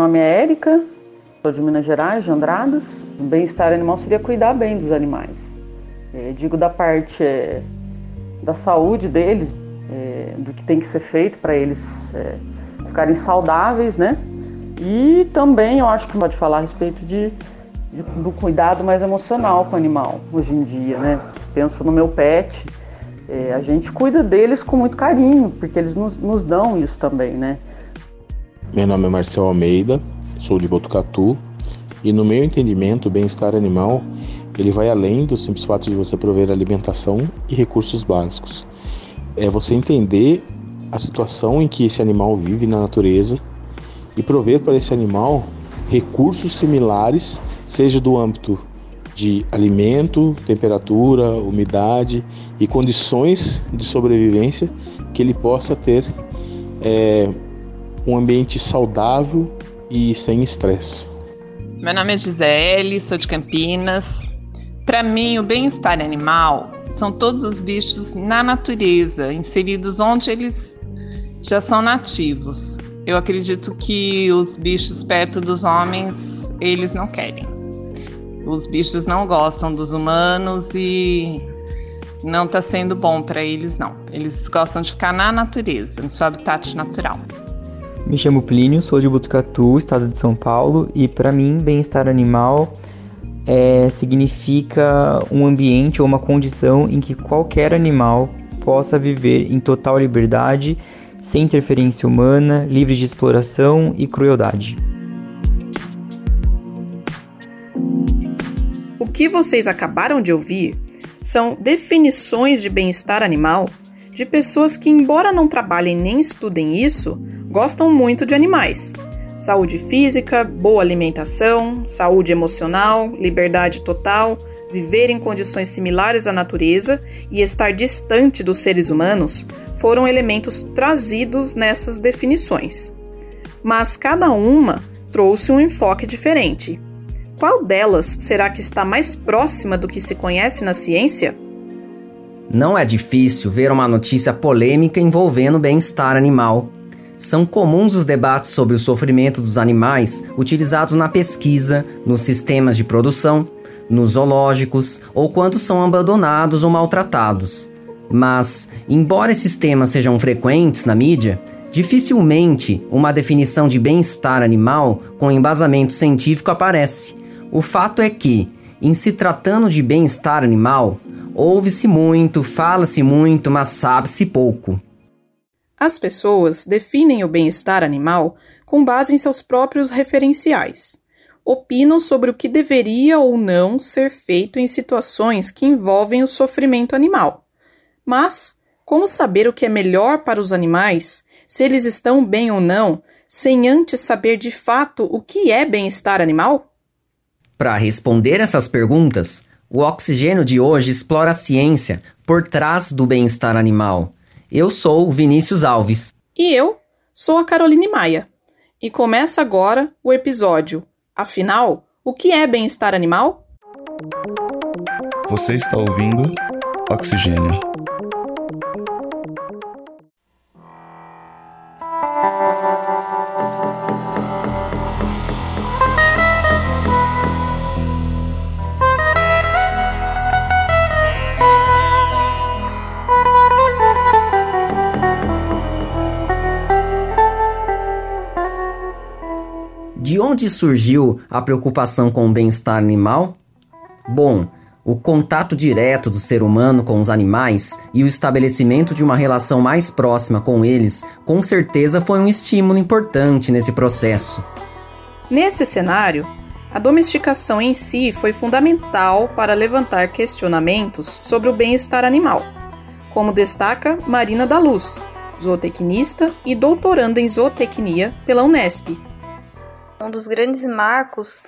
nome é Érica, sou de Minas Gerais, de Andradas. O bem-estar animal seria cuidar bem dos animais. É, digo da parte é, da saúde deles, é, do que tem que ser feito para eles é, ficarem saudáveis, né? E também eu acho que pode falar a respeito de, de, do cuidado mais emocional com o animal hoje em dia, né? Penso no meu pet, é, a gente cuida deles com muito carinho, porque eles nos, nos dão isso também, né? Meu nome é Marcel Almeida, sou de Botucatu e no meu entendimento o bem-estar animal ele vai além do simples fato de você prover alimentação e recursos básicos. É você entender a situação em que esse animal vive na natureza e prover para esse animal recursos similares, seja do âmbito de alimento, temperatura, umidade e condições de sobrevivência que ele possa ter é, um ambiente saudável e sem estresse. Meu nome é Gisele, sou de Campinas. Para mim, o bem-estar animal são todos os bichos na natureza, inseridos onde eles já são nativos. Eu acredito que os bichos perto dos homens, eles não querem. Os bichos não gostam dos humanos e não está sendo bom para eles, não. Eles gostam de ficar na natureza, no seu habitat natural. Me chamo Plínio, sou de Botucatu, estado de São Paulo, e para mim, bem-estar animal é, significa um ambiente ou uma condição em que qualquer animal possa viver em total liberdade, sem interferência humana, livre de exploração e crueldade. O que vocês acabaram de ouvir são definições de bem-estar animal de pessoas que, embora não trabalhem nem estudem isso, gostam muito de animais. Saúde física, boa alimentação, saúde emocional, liberdade total, viver em condições similares à natureza e estar distante dos seres humanos foram elementos trazidos nessas definições. Mas cada uma trouxe um enfoque diferente. Qual delas será que está mais próxima do que se conhece na ciência? Não é difícil ver uma notícia polêmica envolvendo o bem-estar animal. São comuns os debates sobre o sofrimento dos animais utilizados na pesquisa, nos sistemas de produção, nos zoológicos ou quando são abandonados ou maltratados. Mas, embora esses temas sejam frequentes na mídia, dificilmente uma definição de bem-estar animal com embasamento científico aparece. O fato é que, em se tratando de bem-estar animal, ouve-se muito, fala-se muito, mas sabe-se pouco. As pessoas definem o bem-estar animal com base em seus próprios referenciais. Opinam sobre o que deveria ou não ser feito em situações que envolvem o sofrimento animal. Mas, como saber o que é melhor para os animais, se eles estão bem ou não, sem antes saber de fato o que é bem-estar animal? Para responder essas perguntas, o Oxigênio de hoje explora a ciência por trás do bem-estar animal. Eu sou o Vinícius Alves. E eu sou a Caroline Maia. E começa agora o episódio. Afinal, o que é bem-estar animal? Você está ouvindo Oxigênio. Surgiu a preocupação com o bem-estar animal? Bom, o contato direto do ser humano com os animais e o estabelecimento de uma relação mais próxima com eles, com certeza foi um estímulo importante nesse processo. Nesse cenário, a domesticação em si foi fundamental para levantar questionamentos sobre o bem-estar animal, como destaca Marina da Luz, zootecnista e doutoranda em zootecnia pela Unesp, um dos grandes marcos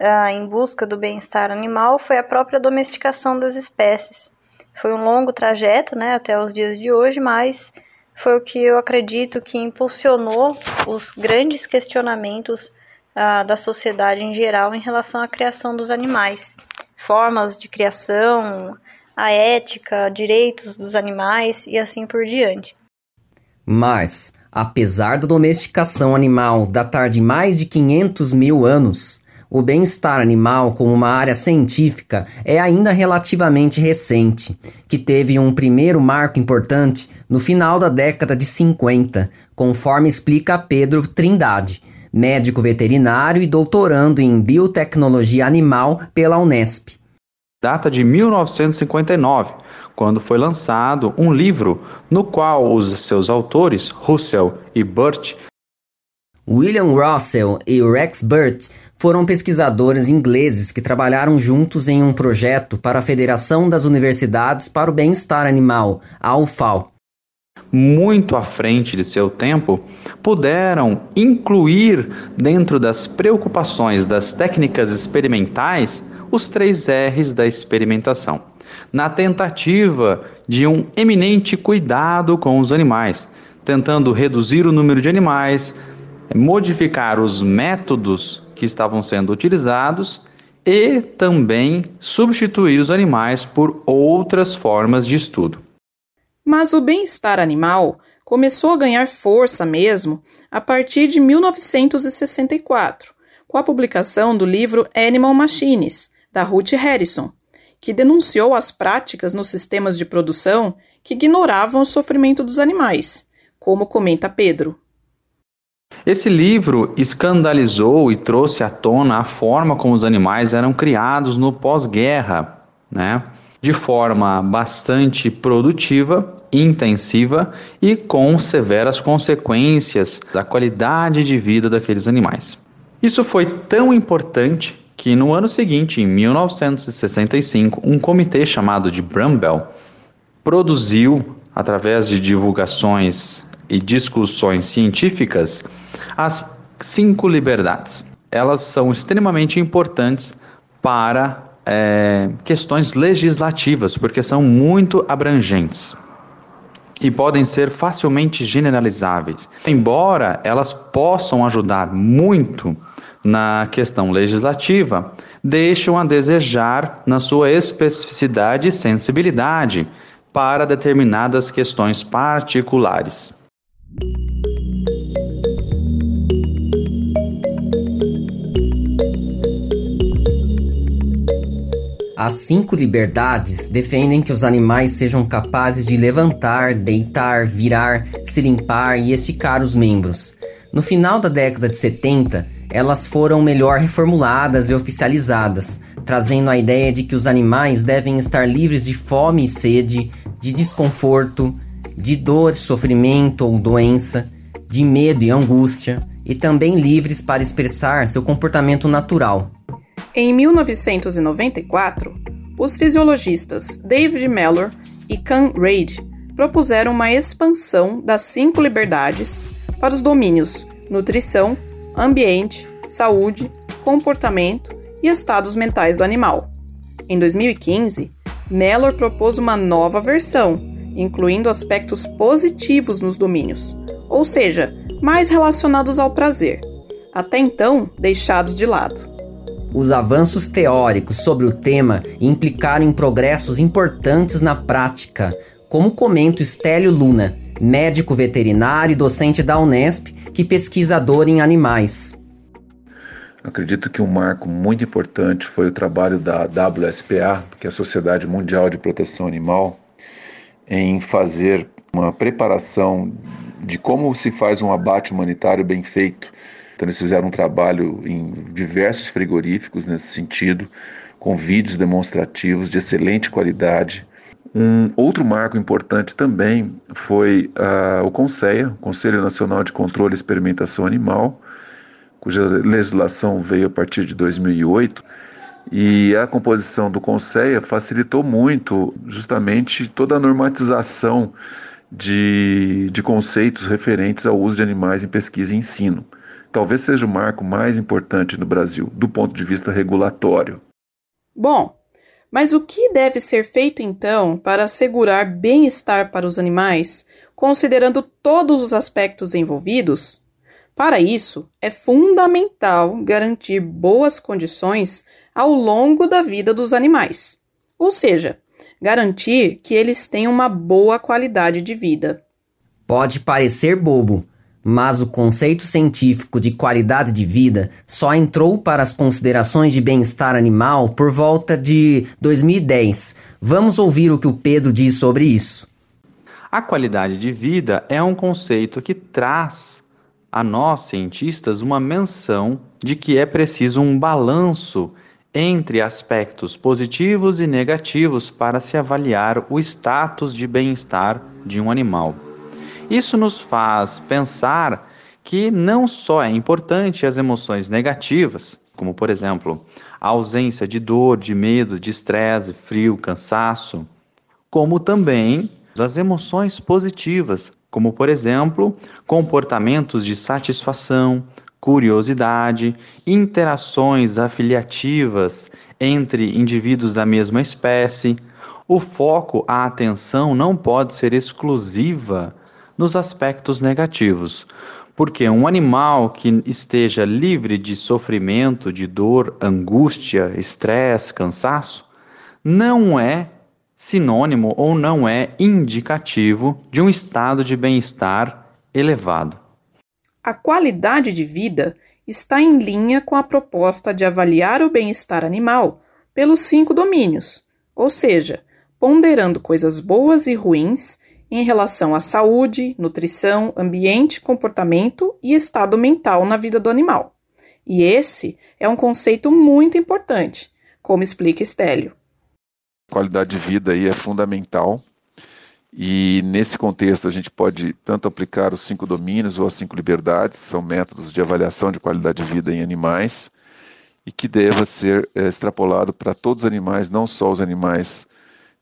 uh, em busca do bem-estar animal foi a própria domesticação das espécies. Foi um longo trajeto, né, até os dias de hoje, mas foi o que eu acredito que impulsionou os grandes questionamentos uh, da sociedade em geral em relação à criação dos animais, formas de criação, a ética, direitos dos animais e assim por diante. Mas Apesar da domesticação animal datar de mais de 500 mil anos, o bem-estar animal como uma área científica é ainda relativamente recente, que teve um primeiro marco importante no final da década de 50, conforme explica Pedro Trindade, médico veterinário e doutorando em biotecnologia animal pela Unesp. Data de 1959, quando foi lançado um livro no qual os seus autores, Russell e Burt, William Russell e Rex Burt foram pesquisadores ingleses que trabalharam juntos em um projeto para a Federação das Universidades para o Bem-Estar Animal, a UFAL. Muito à frente de seu tempo, puderam incluir dentro das preocupações das técnicas experimentais os três R's da experimentação, na tentativa de um eminente cuidado com os animais, tentando reduzir o número de animais, modificar os métodos que estavam sendo utilizados e também substituir os animais por outras formas de estudo. Mas o bem-estar animal começou a ganhar força mesmo a partir de 1964, com a publicação do livro Animal Machines, da Ruth Harrison, que denunciou as práticas nos sistemas de produção que ignoravam o sofrimento dos animais, como comenta Pedro. Esse livro escandalizou e trouxe à tona a forma como os animais eram criados no pós-guerra, né? de forma bastante produtiva, intensiva e com severas consequências da qualidade de vida daqueles animais. Isso foi tão importante que no ano seguinte, em 1965, um comitê chamado de Bramwell produziu, através de divulgações e discussões científicas, as cinco liberdades. Elas são extremamente importantes para é, questões legislativas, porque são muito abrangentes e podem ser facilmente generalizáveis. Embora elas possam ajudar muito na questão legislativa, deixam a desejar na sua especificidade e sensibilidade para determinadas questões particulares. As cinco liberdades defendem que os animais sejam capazes de levantar, deitar, virar, se limpar e esticar os membros. No final da década de 70, elas foram melhor reformuladas e oficializadas, trazendo a ideia de que os animais devem estar livres de fome e sede, de desconforto, de dor, sofrimento ou doença, de medo e angústia, e também livres para expressar seu comportamento natural. Em 1994, os fisiologistas David Mellor e Can Reid propuseram uma expansão das cinco liberdades para os domínios nutrição, ambiente, saúde, comportamento e estados mentais do animal. Em 2015, Mellor propôs uma nova versão, incluindo aspectos positivos nos domínios, ou seja, mais relacionados ao prazer, até então deixados de lado. Os avanços teóricos sobre o tema implicaram em progressos importantes na prática, como comenta Stélio Luna, médico veterinário e docente da Unesp, que pesquisador em animais. Acredito que um marco muito importante foi o trabalho da WSPA, que é a Sociedade Mundial de Proteção Animal, em fazer uma preparação de como se faz um abate humanitário bem feito. Então, eles fizeram um trabalho em diversos frigoríficos nesse sentido, com vídeos demonstrativos de excelente qualidade. Um outro marco importante também foi uh, o CONSEA, Conselho Nacional de Controle e Experimentação Animal, cuja legislação veio a partir de 2008. E a composição do CONSEA facilitou muito justamente toda a normatização de, de conceitos referentes ao uso de animais em pesquisa e ensino. Talvez seja o marco mais importante no Brasil, do ponto de vista regulatório. Bom, mas o que deve ser feito então para assegurar bem-estar para os animais, considerando todos os aspectos envolvidos? Para isso, é fundamental garantir boas condições ao longo da vida dos animais, ou seja, garantir que eles tenham uma boa qualidade de vida. Pode parecer bobo, Mas o conceito científico de qualidade de vida só entrou para as considerações de bem-estar animal por volta de 2010. Vamos ouvir o que o Pedro diz sobre isso. A qualidade de vida é um conceito que traz a nós, cientistas, uma menção de que é preciso um balanço entre aspectos positivos e negativos para se avaliar o status de bem-estar de um animal. Isso nos faz pensar que não só é importante as emoções negativas, como por exemplo, a ausência de dor, de medo, de estresse, frio, cansaço, como também as emoções positivas, como por exemplo, comportamentos de satisfação, curiosidade, interações afiliativas entre indivíduos da mesma espécie. O foco, a atenção não pode ser exclusiva nos aspectos negativos, porque um animal que esteja livre de sofrimento, de dor, angústia, estresse, cansaço, não é sinônimo ou não é indicativo de um estado de bem-estar elevado. A qualidade de vida está em linha com a proposta de avaliar o bem-estar animal pelos cinco domínios, ou seja, ponderando coisas boas e ruins em relação à saúde, nutrição, ambiente, comportamento e estado mental na vida do animal. E esse é um conceito muito importante, como explica Estélio. Qualidade de vida aí é fundamental e nesse contexto a gente pode tanto aplicar os cinco domínios ou as cinco liberdades, que são métodos de avaliação de qualidade de vida em animais, e que deva ser é, extrapolado para todos os animais, não só os animais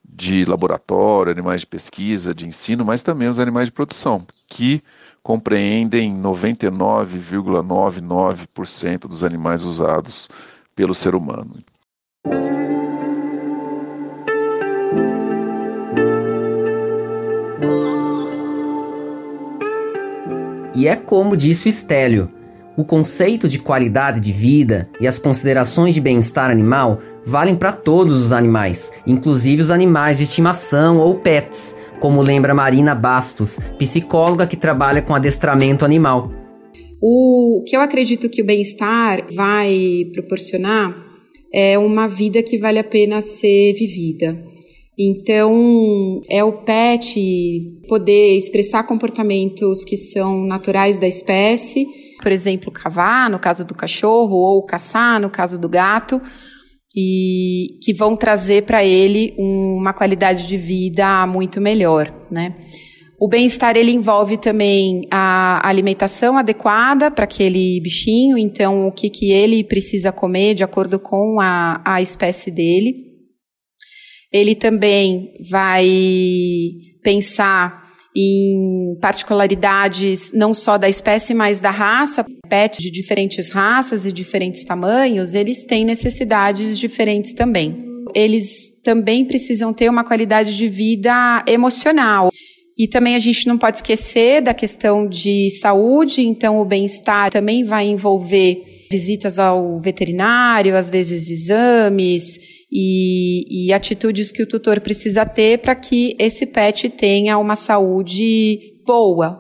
de laboratório, animais de pesquisa, de ensino, mas também os animais de produção, que compreendem 99,99% dos animais usados pelo ser humano. E é como disse o Estélio, o conceito de qualidade de vida e as considerações de bem-estar animal valem para todos os animais, inclusive os animais de estimação ou pets, como lembra Marina Bastos, psicóloga que trabalha com adestramento animal. O que eu acredito que o bem-estar vai proporcionar é uma vida que vale a pena ser vivida. Então, é o pet poder expressar comportamentos que são naturais da espécie, por exemplo, cavar, no caso do cachorro, ou caçar, no caso do gato, e que vão trazer para ele uma qualidade de vida muito melhor, né? O bem-estar ele envolve também a alimentação adequada para aquele bichinho, então o que, que ele precisa comer de acordo com a, a espécie dele. Ele também vai pensar em particularidades não só da espécie, mas da raça. Pets de diferentes raças e diferentes tamanhos, eles têm necessidades diferentes também. Eles também precisam ter uma qualidade de vida emocional. E também a gente não pode esquecer da questão de saúde, então o bem-estar também vai envolver visitas ao veterinário, às vezes exames, e, e atitudes que o tutor precisa ter para que esse pet tenha uma saúde boa.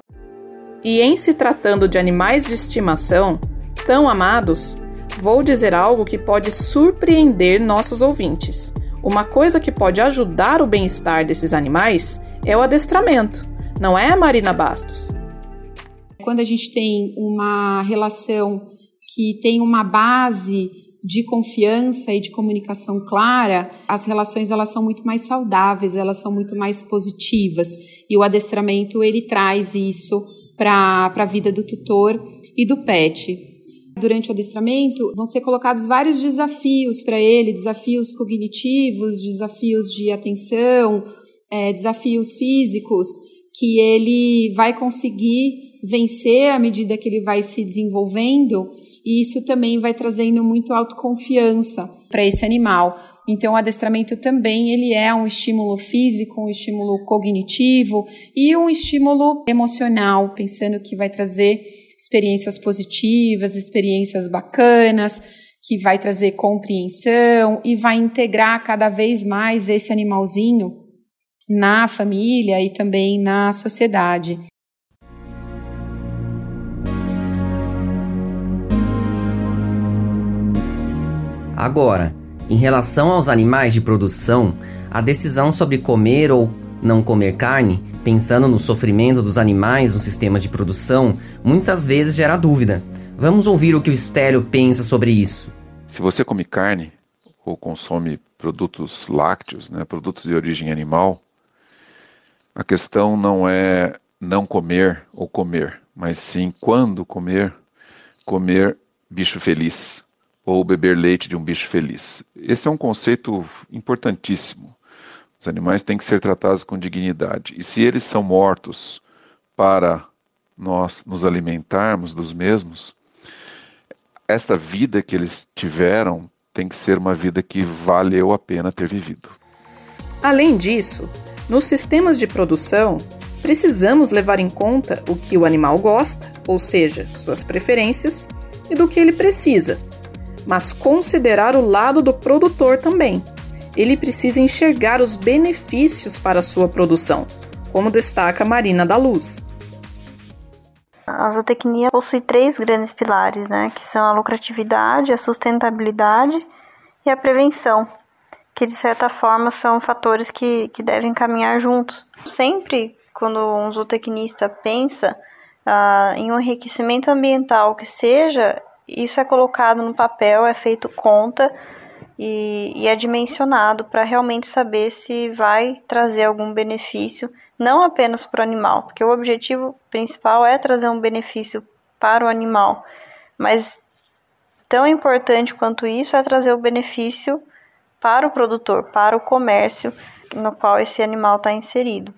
E em se tratando de animais de estimação, tão amados, vou dizer algo que pode surpreender nossos ouvintes. Uma coisa que pode ajudar o bem-estar desses animais é o adestramento, não é, Marina Bastos? Quando a gente tem uma relação que tem uma base de confiança e de comunicação clara, as relações elas são muito mais saudáveis, elas são muito mais positivas. E o adestramento ele traz isso para a vida do tutor e do pet. Durante o adestramento vão ser colocados vários desafios para ele, desafios cognitivos, desafios de atenção, é, desafios físicos que ele vai conseguir vencer à medida que ele vai se desenvolvendo e isso também vai trazendo muito autoconfiança para esse animal. Então, o adestramento também ele é um estímulo físico, um estímulo cognitivo e um estímulo emocional, pensando que vai trazer experiências positivas, experiências bacanas, que vai trazer compreensão e vai integrar cada vez mais esse animalzinho na família e também na sociedade. Agora, em relação aos animais de produção, a decisão sobre comer ou não comer carne, pensando no sofrimento dos animais nos sistemas de produção, muitas vezes gera dúvida. Vamos ouvir o que o Estélio pensa sobre isso. Se você come carne ou consome produtos lácteos, né, produtos de origem animal, a questão não é não comer ou comer, mas sim quando comer, comer bicho feliz ou beber leite de um bicho feliz. Esse é um conceito importantíssimo. Os animais têm que ser tratados com dignidade. E se eles são mortos para nós nos alimentarmos dos mesmos, esta vida que eles tiveram tem que ser uma vida que valeu a pena ter vivido. Além disso, nos sistemas de produção, precisamos levar em conta o que o animal gosta, ou seja, suas preferências, e do que ele precisa, mas considerar o lado do produtor também. Ele precisa enxergar os benefícios para a sua produção, como destaca Marina da Luz. A zootecnia possui três grandes pilares, né, que são a lucratividade, a sustentabilidade e a prevenção, que de certa forma são fatores que, que devem caminhar juntos. Sempre quando um zootecnista pensa ah, em um enriquecimento ambiental que seja, isso é colocado no papel, é feito conta e, e é dimensionado para realmente saber se vai trazer algum benefício não apenas para o animal, porque o objetivo principal é trazer um benefício para o animal, mas tão importante quanto isso é trazer o benefício para o produtor, para o comércio no qual esse animal está inserido.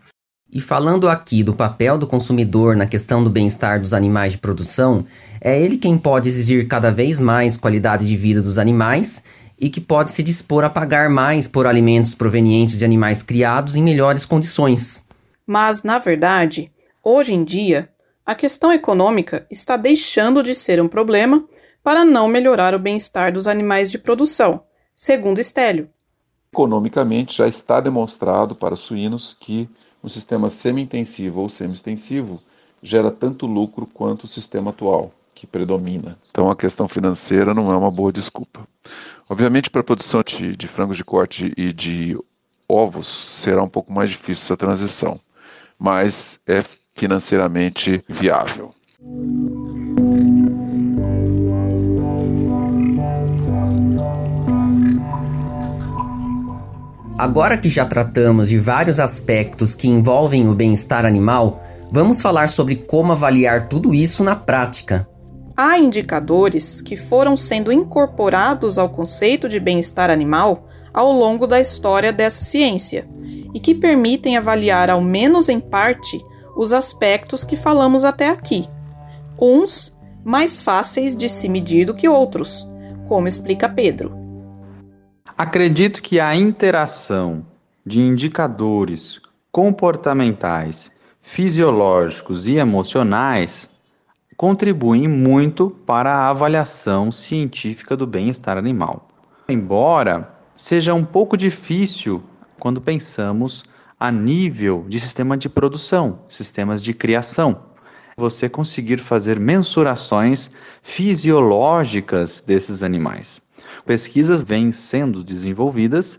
E falando aqui do papel do consumidor na questão do bem-estar dos animais de produção, é ele quem pode exigir cada vez mais qualidade de vida dos animais e que pode se dispor a pagar mais por alimentos provenientes de animais criados em melhores condições. Mas, na verdade, hoje em dia, a questão econômica está deixando de ser um problema para não melhorar o bem-estar dos animais de produção, segundo Estélio. Economicamente, já está demonstrado para suínos que um sistema semi-intensivo ou semi-extensivo gera tanto lucro quanto o sistema atual, que predomina. Então, a questão financeira não é uma boa desculpa. Obviamente, para a produção de, de frangos de corte e de ovos, será um pouco mais difícil essa transição mas é financeiramente viável. Agora que já tratamos de vários aspectos que envolvem o bem-estar animal, vamos falar sobre como avaliar tudo isso na prática. Há indicadores que foram sendo incorporados ao conceito de bem-estar animal ao longo da história dessa ciência e que permitem avaliar, ao menos em parte, os aspectos que falamos até aqui. Uns mais fáceis de se medir do que outros, como explica Pedro. Acredito que a interação de indicadores comportamentais, fisiológicos e emocionais contribuem muito para a avaliação científica do bem-estar animal. Embora seja um pouco difícil quando pensamos a nível de sistema de produção, sistemas de criação. Você conseguir fazer mensurações fisiológicas desses animais. Pesquisas vêm sendo desenvolvidas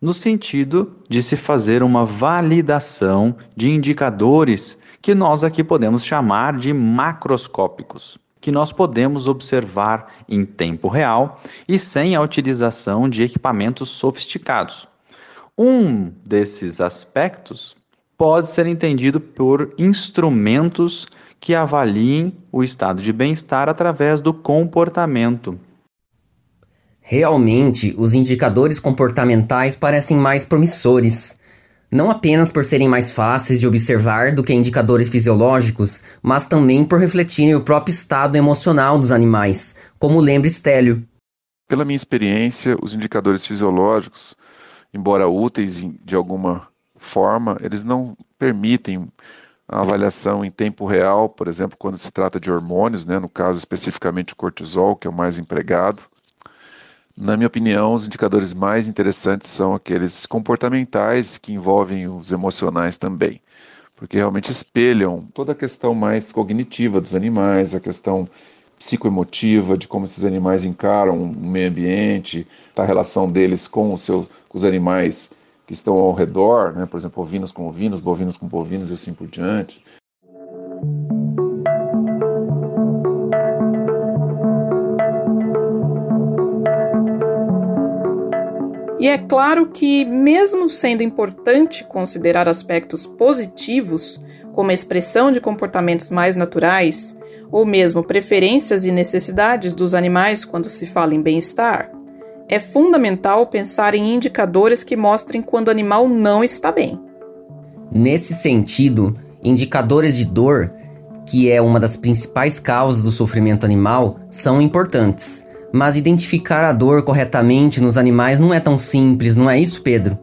no sentido de se fazer uma validação de indicadores que nós aqui podemos chamar de macroscópicos, que nós podemos observar em tempo real e sem a utilização de equipamentos sofisticados. Um desses aspectos pode ser entendido por instrumentos que avaliem o estado de bem-estar através do comportamento. Realmente, os indicadores comportamentais parecem mais promissores. Não apenas por serem mais fáceis de observar do que indicadores fisiológicos, mas também por refletirem o próprio estado emocional dos animais, como lembra Stélio. Pela minha experiência, os indicadores fisiológicos embora úteis de alguma forma, eles não permitem a avaliação em tempo real, por exemplo, quando se trata de hormônios, né, no caso especificamente o cortisol, que é o mais empregado. Na minha opinião, os indicadores mais interessantes são aqueles comportamentais que envolvem os emocionais também, porque realmente espelham toda a questão mais cognitiva dos animais, a questão psicoemotiva, de como esses animais encaram o meio ambiente, a relação deles com, o seu, com os animais que estão ao redor, né? por exemplo, ovinos com ovinos, bovinos com bovinos e assim por diante. E é claro que, mesmo sendo importante considerar aspectos positivos, como a expressão de comportamentos mais naturais, ou mesmo preferências e necessidades dos animais quando se fala em bem-estar, é fundamental pensar em indicadores que mostrem quando o animal não está bem. Nesse sentido, indicadores de dor, que é uma das principais causas do sofrimento animal, são importantes. Mas identificar a dor corretamente nos animais não é tão simples, não é isso, Pedro?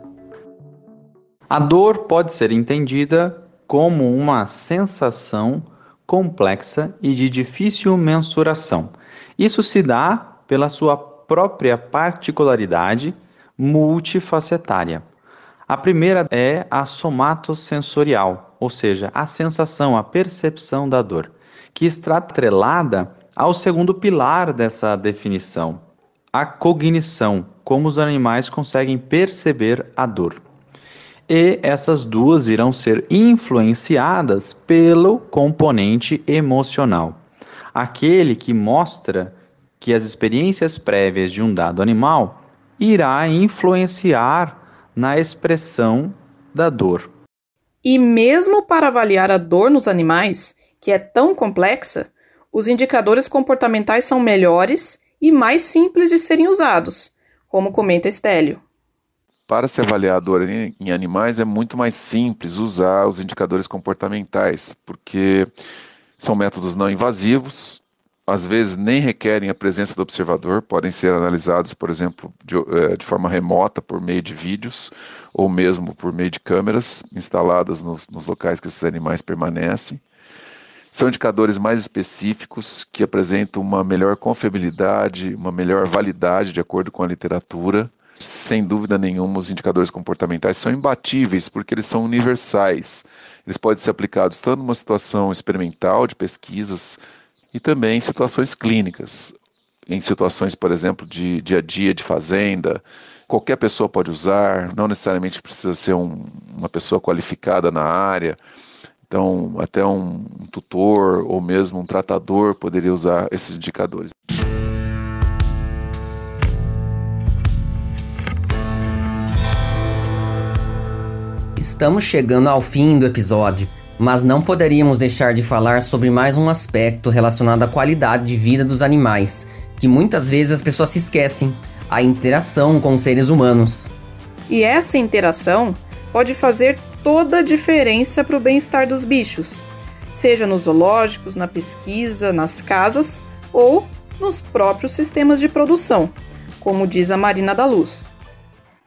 A dor pode ser entendida como uma sensação complexa e de difícil mensuração. Isso se dá pela sua própria particularidade multifacetária. A primeira é a somatosensorial, ou seja, a sensação, a percepção da dor, que está atrelada ao segundo pilar dessa definição, a cognição, como os animais conseguem perceber a dor. E essas duas irão ser influenciadas pelo componente emocional, aquele que mostra que as experiências prévias de um dado animal irá influenciar na expressão da dor. E mesmo para avaliar a dor nos animais, que é tão complexa, os indicadores comportamentais são melhores e mais simples de serem usados, como comenta Estélio. Para se avaliar a dor em animais é muito mais simples usar os indicadores comportamentais, porque são métodos não invasivos, às vezes nem requerem a presença do observador, podem ser analisados, por exemplo, de, eh, de, forma remota por meio de vídeos ou mesmo por meio de câmeras instaladas nos, nos locais que esses animais permanecem. São indicadores mais específicos que apresentam uma melhor confiabilidade, uma melhor validade de acordo com a literatura. Sem dúvida nenhuma, os indicadores comportamentais são imbatíveis porque eles são universais. Eles podem ser aplicados tanto numa situação experimental de pesquisas e também em situações clínicas, em situações, por exemplo, de dia a dia de fazenda. Qualquer pessoa pode usar, não necessariamente precisa ser um, uma pessoa qualificada na área. Então, até um tutor ou mesmo um tratador poderia usar esses indicadores. Estamos chegando ao fim do episódio, mas não poderíamos deixar de falar sobre mais um aspecto relacionado à qualidade de vida dos animais, que muitas vezes as pessoas se esquecem: a interação com seres humanos. E essa interação pode fazer toda a diferença para o bem-estar dos bichos, seja nos zoológicos, na pesquisa, nas casas ou nos próprios sistemas de produção, como diz a Marina da Luz.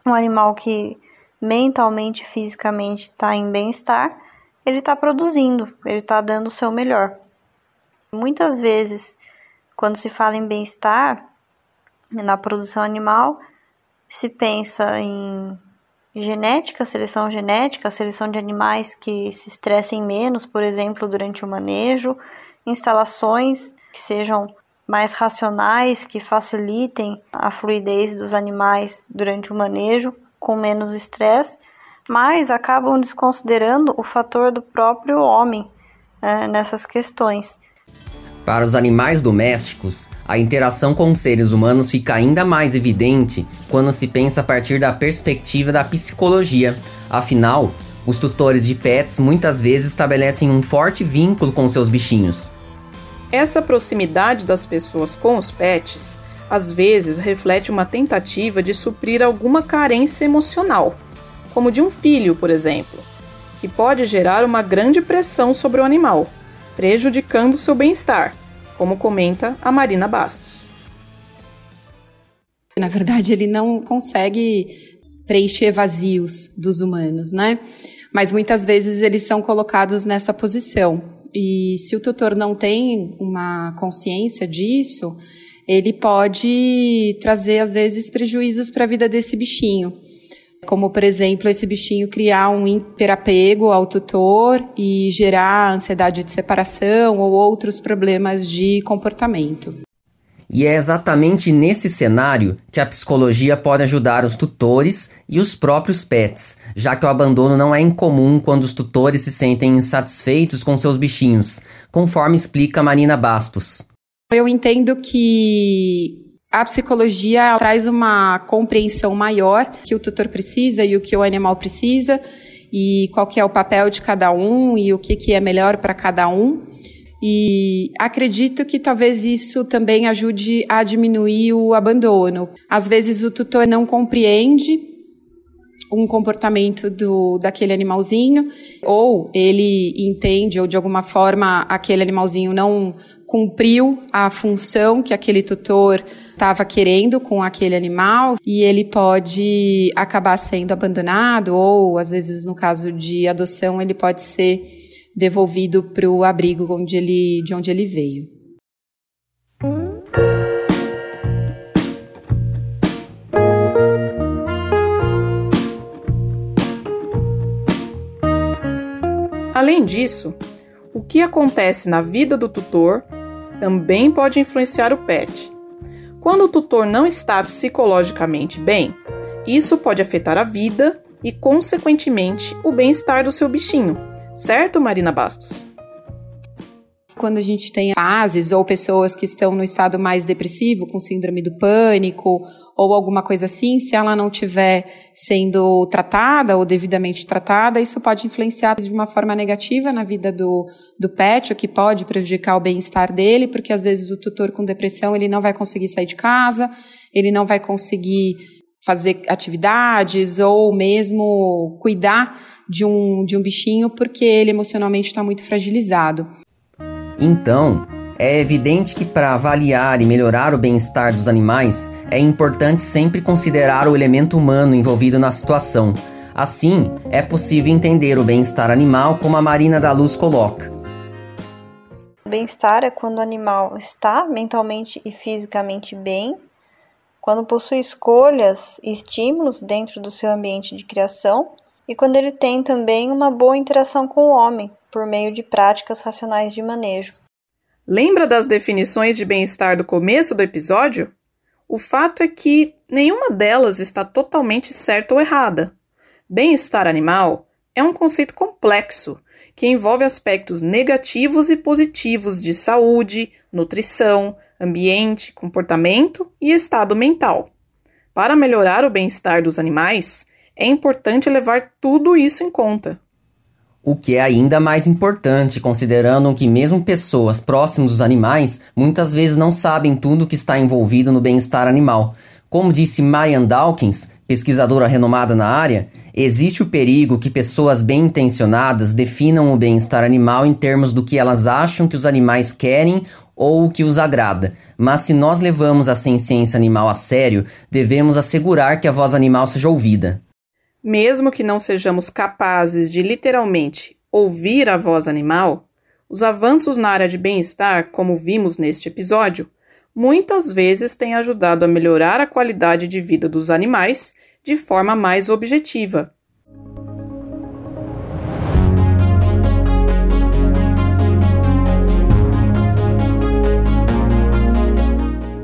Um animal que mentalmente, fisicamente está em bem-estar, ele está produzindo, ele está dando o seu melhor. Muitas vezes, quando se fala em bem-estar na produção animal, se pensa em genética, seleção genética, seleção de animais que se estressem menos, por exemplo, durante o manejo, instalações que sejam mais racionais, que facilitem a fluidez dos animais durante o manejo, com menos estresse, mas acabam desconsiderando o fator do próprio homem é, nessas questões. Para os animais domésticos, a interação com seres humanos fica ainda mais evidente quando se pensa a partir da perspectiva da psicologia. Afinal, os tutores de pets muitas vezes estabelecem um forte vínculo com seus bichinhos. Essa proximidade das pessoas com os pets às vezes reflete uma tentativa de suprir alguma carência emocional, como de um filho, por exemplo, que pode gerar uma grande pressão sobre o animal prejudicando seu bem-estar, como comenta a Marina Bastos. Na verdade, ele não consegue preencher vazios dos humanos, né? Mas muitas vezes eles são colocados nessa posição. E se o tutor não tem uma consciência disso, ele pode trazer, às vezes, prejuízos para a vida desse bichinho. Como por exemplo esse bichinho criar um hiperapego ao tutor e gerar ansiedade de separação ou outros problemas de comportamento. E é exatamente nesse cenário que a psicologia pode ajudar os tutores e os próprios pets, já que o abandono não é incomum quando os tutores se sentem insatisfeitos com seus bichinhos, conforme explica Marina Bastos. Eu entendo que a psicologia traz uma compreensão maior que o tutor precisa e o que o animal precisa e qual que é o papel de cada um e o que, que é melhor para cada um. E acredito que talvez isso também ajude a diminuir o abandono. Às vezes o tutor não compreende um comportamento do, daquele animalzinho, ou ele entende, ou de alguma forma aquele animalzinho não cumpriu a função que aquele tutor estava querendo com aquele animal e ele pode acabar sendo abandonado, ou às vezes no caso de adoção ele pode ser devolvido para o abrigo onde ele, de onde ele veio. Além disso, o que acontece na vida do tutor também pode influenciar o pet. Quando o tutor não está psicologicamente bem, isso pode afetar a vida e, consequentemente, o bem-estar do seu bichinho, Certo, Marina Bastos? Quando a gente tem fases ou pessoas que estão no estado mais depressivo, com síndrome do pânico ou alguma coisa assim, se ela não estiver sendo tratada ou devidamente tratada, isso pode influenciar de uma forma negativa na vida do, do pet, o que pode prejudicar o bem-estar dele, porque às vezes o tutor com depressão ele não vai conseguir sair de casa, ele não vai conseguir fazer atividades ou mesmo cuidar de um, de um bichinho porque ele emocionalmente está muito fragilizado. Então, é evidente que para avaliar e melhorar o bem-estar dos animais, é importante sempre considerar o elemento humano envolvido na situação. Assim, é possível entender o bem-estar animal como a Marina da Luz coloca. Bem-estar é quando o animal está mentalmente e fisicamente bem, quando possui escolhas e estímulos dentro do seu ambiente de criação e quando ele tem também uma boa interação com o homem, por meio de práticas racionais de manejo. Lembra das definições de bem-estar do começo do episódio? O fato é que nenhuma delas está totalmente certa ou errada. Bem-estar animal é um conceito complexo que envolve aspectos negativos e positivos de saúde, nutrição, ambiente, comportamento e estado mental. Para melhorar o bem-estar dos animais, é importante levar tudo isso em conta. O que é ainda mais importante, considerando que mesmo pessoas próximas dos animais muitas vezes não sabem tudo que está envolvido no bem-estar animal. Como disse Marian Dawkins, pesquisadora renomada na área, existe o perigo que pessoas bem intencionadas definam o bem-estar animal em termos do que elas acham que os animais querem ou o que os agrada. Mas se nós levamos a ciência animal a sério, devemos assegurar que a voz animal seja ouvida. Mesmo que não sejamos capazes de literalmente ouvir a voz animal, os avanços na área de bem-estar, como vimos neste episódio, muitas vezes têm ajudado a melhorar a qualidade de vida dos animais de forma mais objetiva.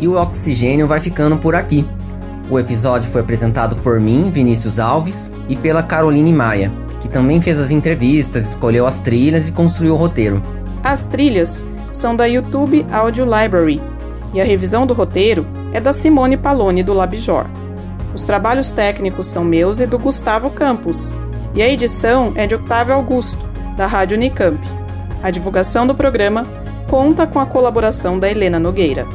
E o oxigênio vai ficando por aqui. O episódio foi apresentado por mim, Vinícius Alves, e pela Caroline Maia, que também fez as entrevistas, escolheu as trilhas e construiu o roteiro. As trilhas são da YouTube Audio Library e a revisão do roteiro é da Simone Paloni do Labjor. Os trabalhos técnicos são meus e do Gustavo Campos, e a edição é de Octávio Augusto, da Rádio Unicamp. A divulgação do programa conta com a colaboração da Helena Nogueira.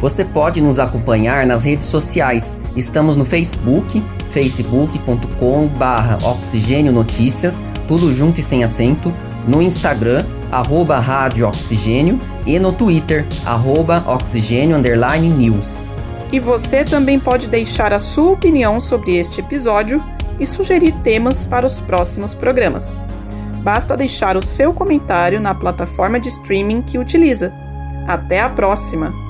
Você pode nos acompanhar nas redes sociais. Estamos no Facebook, facebook.com/barra Oxigênio Notícias, tudo junto e sem acento. No Instagram, arroba Rádio Oxigênio e no Twitter, arroba Oxigênio News. E você também pode deixar a sua opinião sobre este episódio e sugerir temas para os próximos programas. Basta deixar o seu comentário na plataforma de streaming que utiliza. Até a próxima!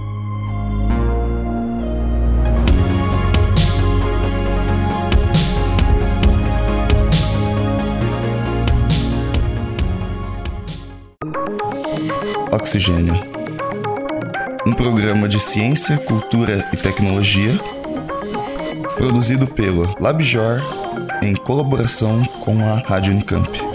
Oxigênio. Um programa de ciência, cultura e tecnologia produzido pelo LabJor em colaboração com a Rádio Unicamp.